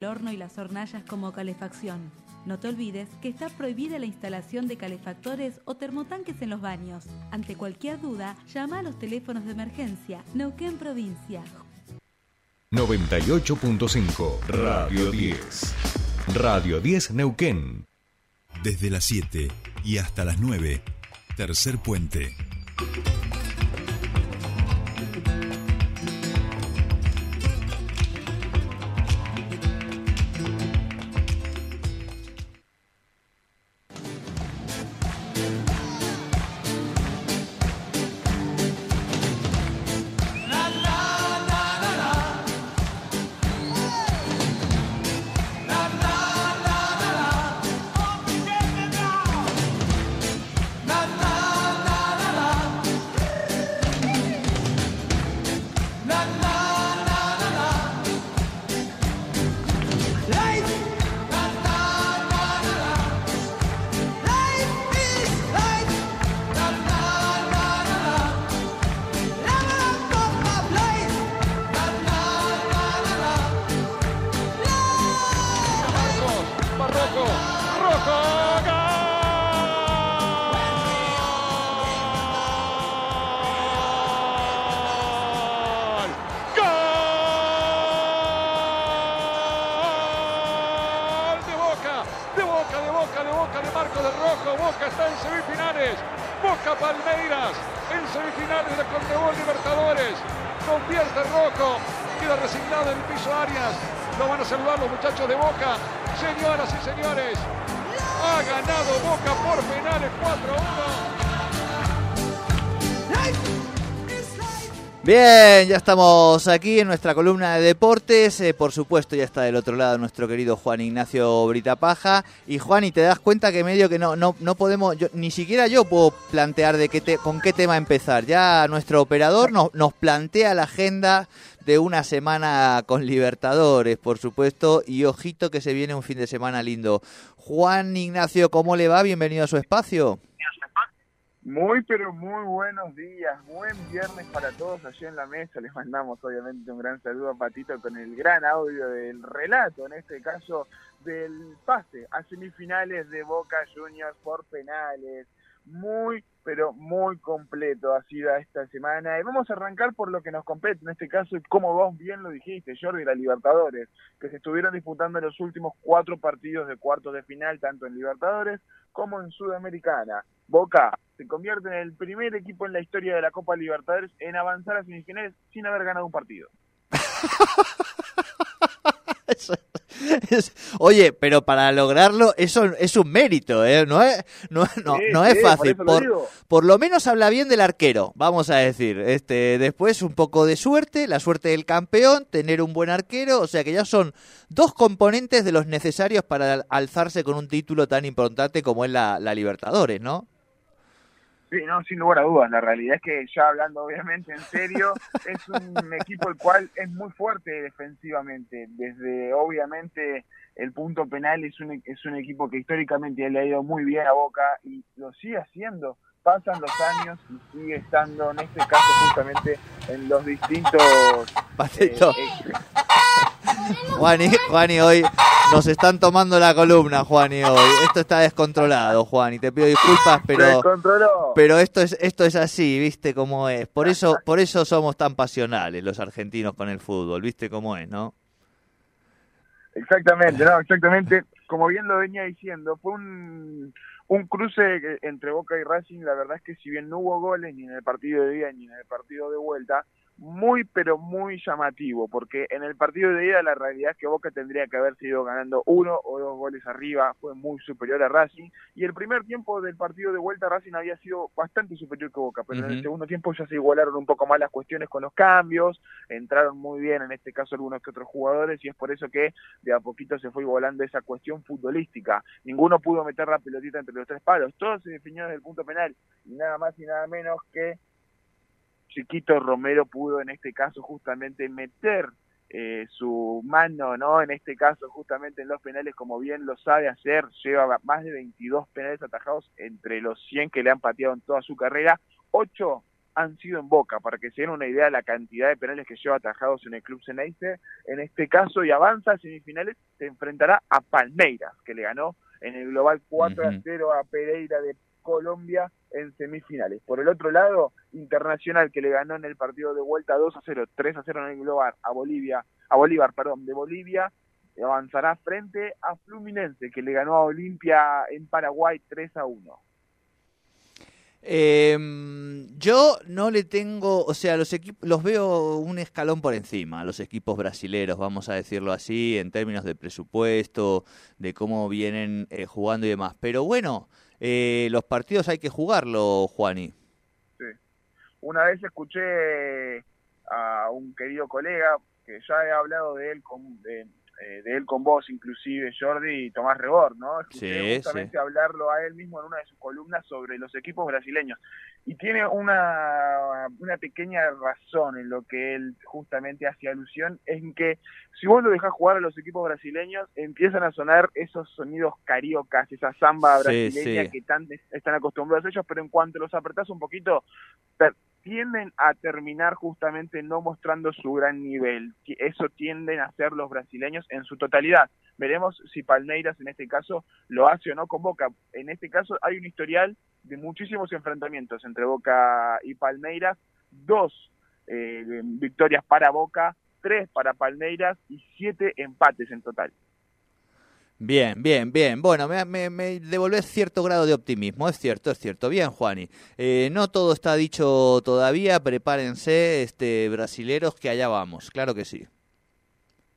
el horno y las hornallas como calefacción. No te olvides que está prohibida la instalación de calefactores o termotanques en los baños. Ante cualquier duda, llama a los teléfonos de emergencia. Neuquén Provincia. 98.5 Radio 10. Radio 10 Neuquén. Desde las 7 y hasta las 9. Tercer puente. Bye. pierde Rocco, queda resignado en el piso Arias, lo van a saludar los muchachos de Boca, señoras y señores, ha ganado Boca por penales 4-1. Bien, ya estamos aquí en nuestra columna de deportes. Eh, por supuesto, ya está del otro lado nuestro querido Juan Ignacio Britapaja. Y Juan, y te das cuenta que medio que no, no, no podemos, ni siquiera yo puedo plantear de qué te, con qué tema empezar. Ya nuestro operador nos plantea la agenda de una semana con Libertadores, por supuesto, y ojito que se viene un fin de semana lindo. Juan Ignacio, ¿cómo le va? Bienvenido a su espacio. Muy, pero muy buenos días. Buen viernes para todos allí en la mesa. Les mandamos obviamente un gran saludo a Patito con el gran audio del relato, en este caso del pase a semifinales de Boca Juniors por penales. Muy, pero muy completo ha sido esta semana. Y vamos a arrancar por lo que nos compete, en este caso, como vos bien lo dijiste, Jordi, la Libertadores, que se estuvieron disputando los últimos cuatro partidos de cuartos de final, tanto en Libertadores como en Sudamericana. Boca se convierte en el primer equipo en la historia de la Copa Libertadores en avanzar a semifinales sin haber ganado un partido. oye, pero para lograrlo eso es un mérito, ¿eh? No es, no, no, es fácil. Por, lo menos habla bien del arquero, vamos a decir. Este, después un poco de suerte, la suerte del campeón, tener un buen arquero, o sea que ya son dos componentes de los necesarios para alzarse con un título tan importante como es la, la Libertadores, ¿no? Sí, no, sin lugar a dudas. La realidad es que ya hablando obviamente en serio, es un equipo el cual es muy fuerte defensivamente. Desde obviamente el punto penal es un, es un equipo que históricamente le ha ido muy bien a Boca y lo sigue haciendo. Pasan los años y sigue estando en este caso justamente en los distintos... Eh, Juani, Juani, hoy nos están tomando la columna, Juani, hoy. Esto está descontrolado, Juani. Te pido disculpas, pero pero esto es esto es así, ¿viste cómo es? Por eso por eso somos tan pasionales los argentinos con el fútbol, ¿viste cómo es, no? Exactamente, no, exactamente. Como bien lo venía diciendo, fue un, un cruce entre Boca y Racing. La verdad es que si bien no hubo goles ni en el partido de día ni en el partido de vuelta, muy pero muy llamativo, porque en el partido de ida la realidad es que Boca tendría que haber sido ganando uno o dos goles arriba, fue muy superior a Racing, y el primer tiempo del partido de vuelta Racing había sido bastante superior que Boca, pero en el segundo tiempo ya se igualaron un poco más las cuestiones con los cambios, entraron muy bien en este caso algunos que otros jugadores, y es por eso que de a poquito se fue igualando esa cuestión futbolística, ninguno pudo meter la pelotita entre los tres palos, todo se definió desde el punto penal, y nada más y nada menos que Chiquito Romero pudo en este caso justamente meter eh, su mano, ¿no? En este caso justamente en los penales como bien lo sabe hacer, lleva más de 22 penales atajados entre los 100 que le han pateado en toda su carrera, 8 han sido en Boca, para que se den una idea de la cantidad de penales que lleva atajados en el club Ceneice. En este caso, y avanza a semifinales, se enfrentará a Palmeiras, que le ganó en el global 4 a 0 a Pereira de Colombia en semifinales. Por el otro lado, Internacional que le ganó en el partido de vuelta 2 a 0, 3 a 0 en el global a Bolivia, a Bolívar, perdón, de Bolivia avanzará frente a Fluminense que le ganó a Olimpia en Paraguay 3 a 1. Eh, yo no le tengo, o sea, los equipos los veo un escalón por encima, los equipos brasileros, vamos a decirlo así, en términos de presupuesto, de cómo vienen eh, jugando y demás. Pero bueno, eh, los partidos hay que jugarlo, Juani. Sí. Una vez escuché a un querido colega que ya he hablado de él con, de, eh, de él con vos, inclusive Jordi y Tomás Rebor, ¿no? Escuché justamente hablarlo a él mismo en una de sus columnas sobre los equipos brasileños. Y tiene una, una pequeña razón en lo que él justamente hace alusión, en que si vos lo dejás jugar a los equipos brasileños, empiezan a sonar esos sonidos cariocas, esa samba brasileña que tan, están acostumbrados ellos, pero en cuanto los apretás un poquito, tienden a terminar justamente no mostrando su gran nivel. Eso tienden a hacer los brasileños en su totalidad. Veremos si Palmeiras en este caso lo hace o no con Boca. En este caso hay un historial de muchísimos enfrentamientos entre Boca y Palmeiras, dos eh, victorias para Boca, tres para Palmeiras y siete empates en total. Bien, bien, bien. Bueno, me, me, me, cierto grado de optimismo, es cierto, es cierto. Bien, Juani. Eh, no todo está dicho todavía, prepárense, este, brasileros, que allá vamos, claro que sí.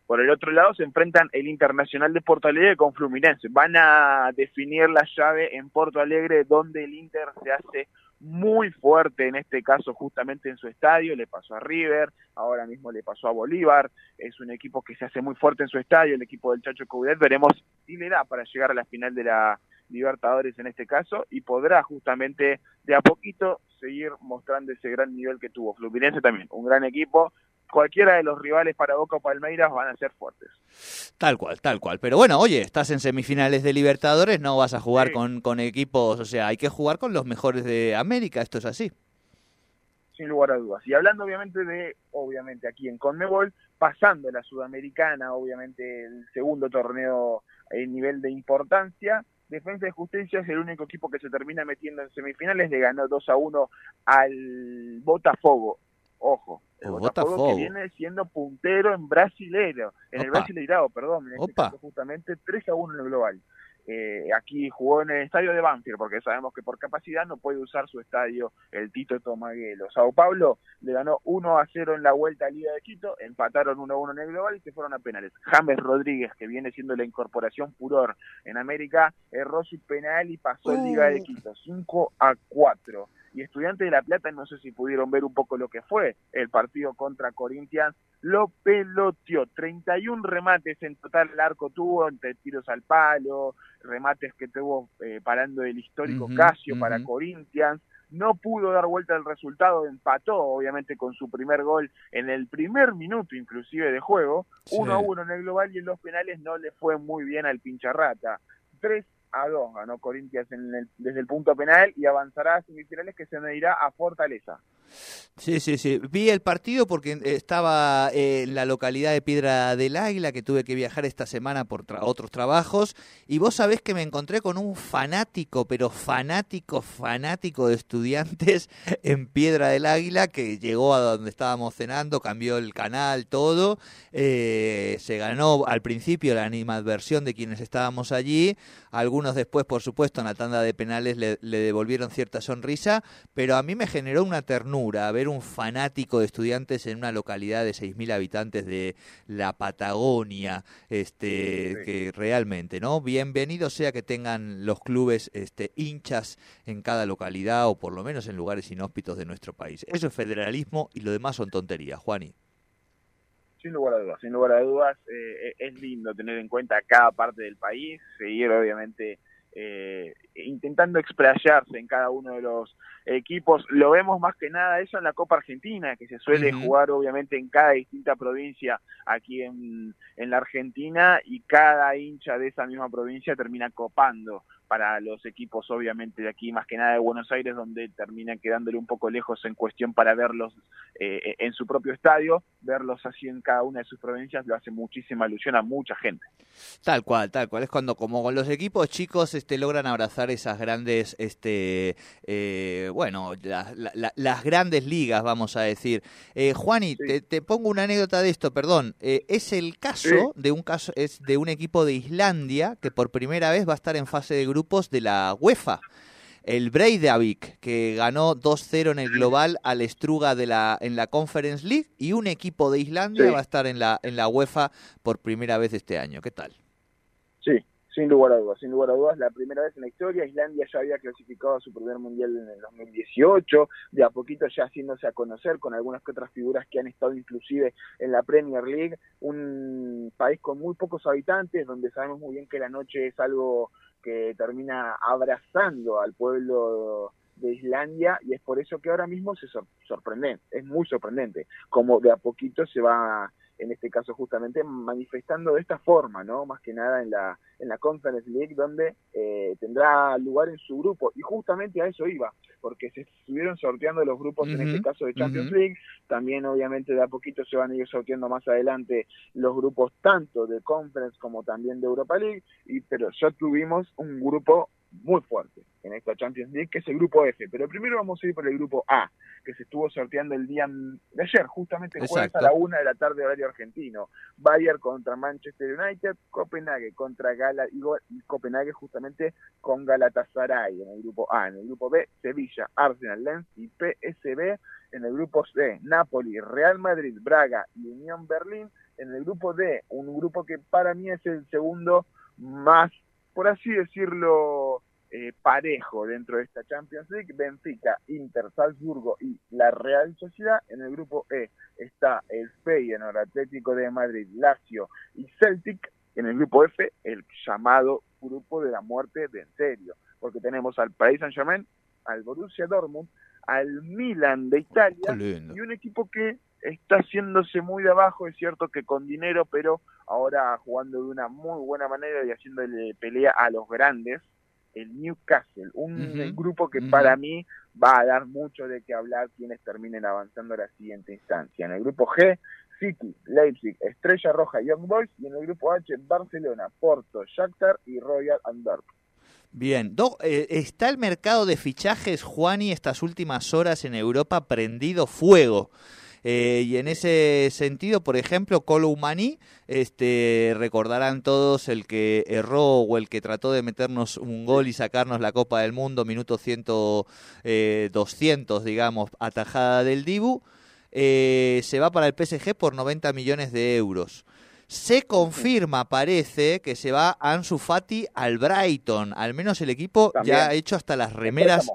Por el otro lado se enfrentan el Internacional de Porto Alegre con Fluminense. Van a definir la llave en Porto Alegre, donde el Inter se hace muy fuerte en este caso justamente en su estadio, le pasó a River, ahora mismo le pasó a Bolívar, es un equipo que se hace muy fuerte en su estadio, el equipo del Chacho Coudet, veremos si le da para llegar a la final de la Libertadores en este caso y podrá justamente de a poquito seguir mostrando ese gran nivel que tuvo Fluminense también, un gran equipo cualquiera de los rivales para Boca o Palmeiras van a ser fuertes. Tal cual, tal cual. Pero bueno, oye, estás en semifinales de Libertadores, no vas a jugar con, con equipos, o sea, hay que jugar con los mejores de América, esto es así. Sin lugar a dudas. Y hablando obviamente de, obviamente aquí en Conmebol, pasando la Sudamericana, obviamente el segundo torneo en nivel de importancia, Defensa de Justicia es el único equipo que se termina metiendo en semifinales, le ganó 2 a 1 al Botafogo. Ojo, el Botafogo, que viene siendo puntero en brasilero, en el brasileirado, perdón, en este caso justamente 3 a 1 en el global. Eh, aquí jugó en el estadio de Banfield, porque sabemos que por capacidad no puede usar su estadio el Tito Tomaguelo. Sao Paulo le ganó 1 a 0 en la vuelta a Liga de Quito, empataron 1 a 1 en el global y se fueron a penales. James Rodríguez, que viene siendo la incorporación furor en América, erró su penal y pasó en Liga de. Quito, 5 a 4 y Estudiantes de La Plata, no sé si pudieron ver un poco lo que fue el partido contra Corinthians, lo peloteó, 31 remates en total el arco tuvo, entre tiros al palo, remates que tuvo eh, parando el histórico Casio para Corinthians, no pudo dar vuelta al resultado, empató obviamente con su primer gol en el primer minuto inclusive de juego, 1 a 1 en el global y en los penales no le fue muy bien al pincharrata. 3 a 2 ganó Corinthians desde el punto penal y avanzará a semifinales que se medirá a Fortaleza. Sí, sí, sí. Vi el partido porque estaba en la localidad de Piedra del Águila, que tuve que viajar esta semana por otros trabajos, y vos sabés que me encontré con un fanático, pero fanático, fanático de estudiantes en Piedra del Águila, que llegó a donde estábamos cenando, cambió el canal, todo, eh, se ganó al principio la animadversión de quienes estábamos allí, algunos después, por supuesto, en la tanda de penales le, le devolvieron cierta sonrisa, pero a mí me generó una ternura ver un fanático de estudiantes en una localidad de 6.000 habitantes de la Patagonia, este, que realmente, ¿no? Bienvenido sea que tengan los clubes este, hinchas en cada localidad o por lo menos en lugares inhóspitos de nuestro país. Eso es federalismo y lo demás son tonterías, Juani. Sin lugar a dudas, sin lugar a dudas, eh, es lindo tener en cuenta cada parte del país, seguir obviamente eh, intentando explayarse en cada uno de los equipos, lo vemos más que nada eso en la Copa Argentina, que se suele jugar obviamente en cada distinta provincia aquí en, en la Argentina y cada hincha de esa misma provincia termina copando para los equipos obviamente de aquí, más que nada de Buenos Aires, donde terminan quedándole un poco lejos en cuestión para verlos eh, en su propio estadio, verlos así en cada una de sus provincias lo hace muchísima ilusión a mucha gente. Tal cual, tal cual, es cuando como con los equipos chicos este, logran abrazar esas grandes, este, eh, bueno, las grandes ligas, vamos a decir. Eh, Juani, te, pongo una anécdota de esto, perdón, eh, es el caso de un caso, es de un equipo de Islandia que por primera vez va a estar en fase de grupo de la UEFA. El Breidavik, que ganó 2-0 en el global al Estruga de la, en la Conference League, y un equipo de Islandia va a estar en la, en la UEFA por primera vez este año. ¿Qué tal? Sí, sin lugar a dudas, sin lugar a dudas, la primera vez en la historia, Islandia ya había clasificado a su primer mundial en el 2018, de a poquito ya haciéndose a conocer con algunas que otras figuras que han estado inclusive en la Premier League, un país con muy pocos habitantes, donde sabemos muy bien que la noche es algo que termina abrazando al pueblo de Islandia y es por eso que ahora mismo se sorprende, es muy sorprendente, como de a poquito se va en este caso justamente manifestando de esta forma, ¿no? Más que nada en la, en la Conference League, donde eh, tendrá lugar en su grupo. Y justamente a eso iba, porque se estuvieron sorteando los grupos, en este caso de Champions League, también obviamente de a poquito se van a ir sorteando más adelante los grupos tanto de Conference como también de Europa League, y, pero ya tuvimos un grupo muy fuerte en esta Champions League, que es el grupo F. Pero primero vamos a ir por el grupo A, que se estuvo sorteando el día de ayer, justamente jueves a la una de la tarde horario argentino. Bayern contra Manchester United, Copenhague contra Gala y, Copenhague justamente con Galatasaray en el grupo A. En el grupo B, Sevilla, Arsenal, Lens y PSB. En el grupo C, Napoli, Real Madrid, Braga y Unión Berlín. En el grupo D, un grupo que para mí es el segundo más por así decirlo, eh, parejo dentro de esta Champions League, Benfica, Inter, Salzburgo y la Real Sociedad. En el grupo E está el Feyenoord, Atlético de Madrid, Lazio y Celtic. En el grupo F, el llamado grupo de la muerte de en serio, porque tenemos al Paris Saint-Germain, al Borussia Dortmund, al Milan de Italia y un equipo que está haciéndose muy de abajo, es cierto que con dinero, pero ahora jugando de una muy buena manera y haciéndole pelea a los grandes, el Newcastle, un grupo que para mí va a dar mucho de qué hablar quienes terminen avanzando a la siguiente instancia. En el grupo G, City, Leipzig, Estrella Roja, Young Boys, y en el grupo H, Barcelona, Porto, Shakhtar y Royal Antwerp. Bien, eh, está el mercado de fichajes, Juani, estas últimas horas en Europa prendido fuego. Eh, y en ese sentido, por ejemplo, Colo este, recordarán todos el que erró o el que trató de meternos un gol y sacarnos la Copa del Mundo, minuto 100, 200, eh, digamos, atajada del Dibu, eh, se va para el PSG por 90 millones de euros. Se confirma, parece, que se va Ansu Fati al Brighton. Al menos el equipo ya ha hecho hasta las remeras.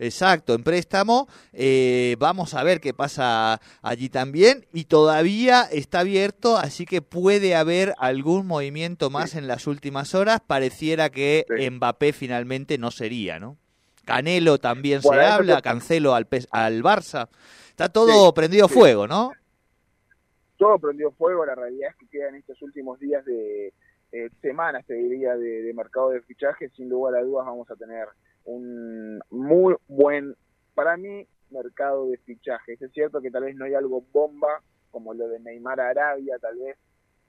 Exacto, en préstamo. Eh, vamos a ver qué pasa allí también. Y todavía está abierto, así que puede haber algún movimiento más en las últimas horas. Pareciera que Mbappé finalmente no sería, ¿no? Canelo también se habla, Cancelo al, al Barça. Está todo prendido fuego, ¿no? Todo prendido fuego. La realidad es que quedan estos últimos días de eh, semanas, te diría, de mercado de fichajes. Sin lugar a dudas vamos a tener un muy buen, para mí, mercado de fichajes. Es cierto que tal vez no hay algo bomba como lo de Neymar Arabia, tal vez,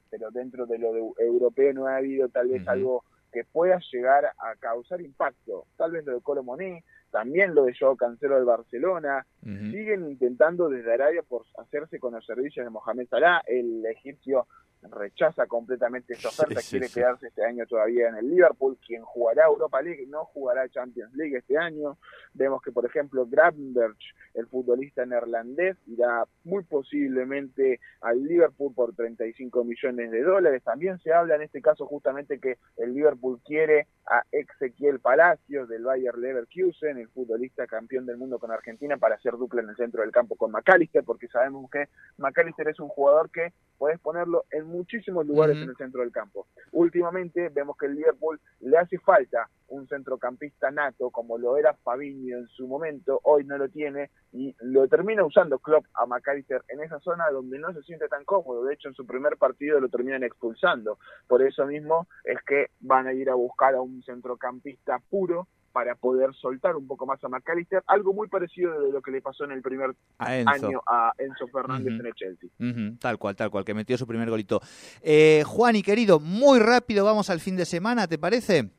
pero dentro de lo de europeo no ha habido tal vez algo que pueda llegar a causar impacto. Tal vez lo de Colo Moní, también lo de Joao Cancelo del Barcelona. Siguen intentando desde Arabia por hacerse con los servicios de Mohamed Salah. El egipcio rechaza completamente esta oferta, quiere quedarse este año todavía en el Liverpool, quien jugará Europa League, no jugará Champions League este año. Vemos que, por ejemplo, Gravenberch, el futbolista neerlandés, irá muy posiblemente al Liverpool por 35 millones de dólares. También se habla en este caso justamente que el Liverpool quiere a Ezequiel Palacios del Bayer Leverkusen, el futbolista campeón del mundo con Argentina, para hacer dupla en el centro del campo con McAllister, porque sabemos que McAllister es un jugador que puedes ponerlo en muchísimos lugares en el centro del campo. Últimamente vemos que el Liverpool le hace falta un centrocampista nato como lo era Fabinho en su momento, hoy no lo tiene y lo termina usando Klopp a McAllister en esa zona donde no se siente tan cómodo. De hecho, en su primer partido lo terminan expulsando. Por eso mismo es que van a ir a buscar a un centrocampista puro para poder soltar un poco más a McAllister, algo muy parecido de lo que le pasó en el primer A año a Enzo Fernández en el Chelsea. Tal cual, tal cual, que metió su primer golito. Eh, Juan y querido, muy rápido vamos al fin de semana, ¿te parece?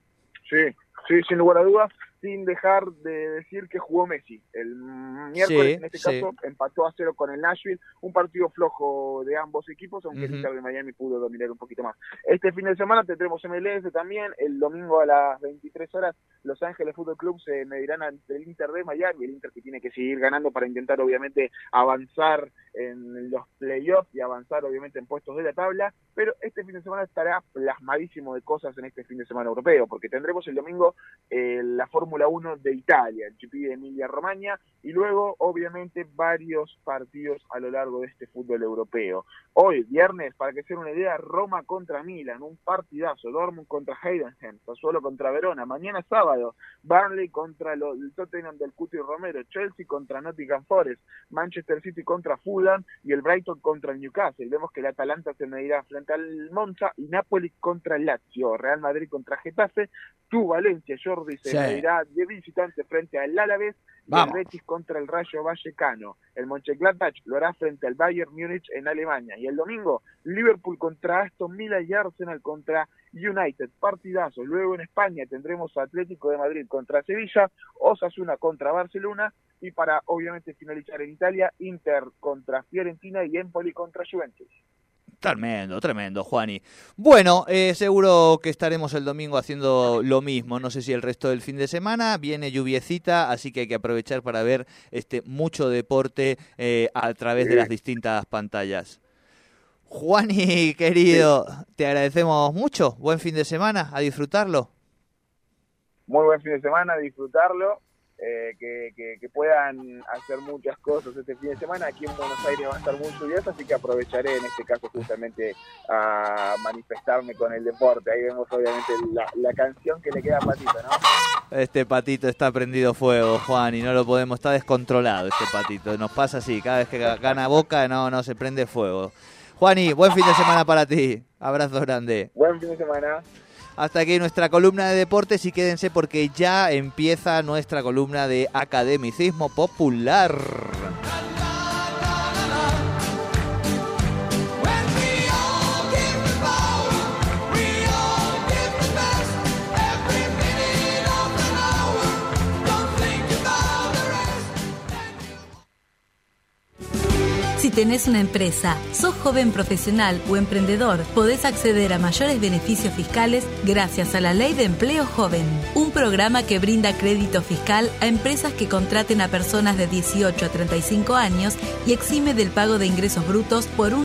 Sí, sí, sin lugar a dudas, sin dejar de decir que jugó Messi. El miércoles, Sí, en este sí. caso, empató a cero con el Nashville, un partido flojo de ambos equipos, aunque el Inter de Miami pudo dominar un poquito más. Este fin de semana tendremos MLS también, el domingo a las 23 horas, Los Ángeles Fútbol Club se medirán ante el Inter de Miami, el Inter que tiene que seguir ganando para intentar, obviamente, avanzar en los playoffs y avanzar, obviamente, en puestos de la tabla, pero este fin de semana estará plasmadísimo de cosas en este fin de semana europeo, porque tendremos el domingo eh, la Fórmula 1 de Italia, el GP de Emilia Romagna, y luego, obviamente, varios partidos a lo largo de este fútbol europeo. Hoy, viernes, para que se den una idea, Roma contra Milan, un partidazo, Dortmund contra Heidenheim, Sassuolo contra Verona, mañana sábado, Burnley contra el Tottenham del Cuti Romero, Chelsea contra Nottingham Forest, Manchester City contra Fulham y el Brighton contra el Newcastle. Vemos que el Atalanta se medirá frente al Monza y Napoli contra el Lazio, Real Madrid contra Getafe, tu Valencia, Jordi, se Sí. medirá de visitante frente al Alavés y Vamos. el Betis contra el Rayo Vallecano. El Mönchengladbach lo hará frente al Bayern Múnich en Alemania. Y el domingo, Liverpool contra Aston Villa y Arsenal contra United. Partidazo. Luego en España tendremos Atlético de Madrid contra Sevilla, Osasuna contra Barcelona y para obviamente finalizar en Italia, Inter contra Fiorentina y Empoli contra Juventus. Tremendo, tremendo, Juani. Bueno, eh, seguro que estaremos el domingo haciendo lo mismo. No sé si el resto del fin de semana viene lluviecita, así que hay que aprovechar para ver este mucho deporte eh, a través de las distintas pantallas. Juani, querido, te agradecemos mucho. Buen fin de semana, a disfrutarlo. Muy buen fin de semana, disfrutarlo. Eh, que, que- que puedan hacer muchas cosas este fin de semana. Aquí en Buenos Aires va a estar muy lluvioso, así que aprovecharé en este caso justamente a manifestarme con el deporte. Ahí vemos obviamente la, la canción que le queda a Patito, ¿no? Este patito está prendido fuego, Juan, y no lo podemos, está descontrolado este patito. Nos pasa así, cada vez que ga- gana boca, no, no se prende fuego. Juani, buen fin de semana para ti. Abrazo grande. Buen fin de semana. Hasta aquí nuestra columna de deportes y quédense porque ya empieza nuestra columna de academicismo popular. Tenés una empresa, sos joven profesional o emprendedor, podés acceder a mayores beneficios fiscales gracias a la Ley de Empleo Joven, un programa que brinda crédito fiscal a empresas que contraten a personas de 18 a 35 años y exime del pago de ingresos brutos por un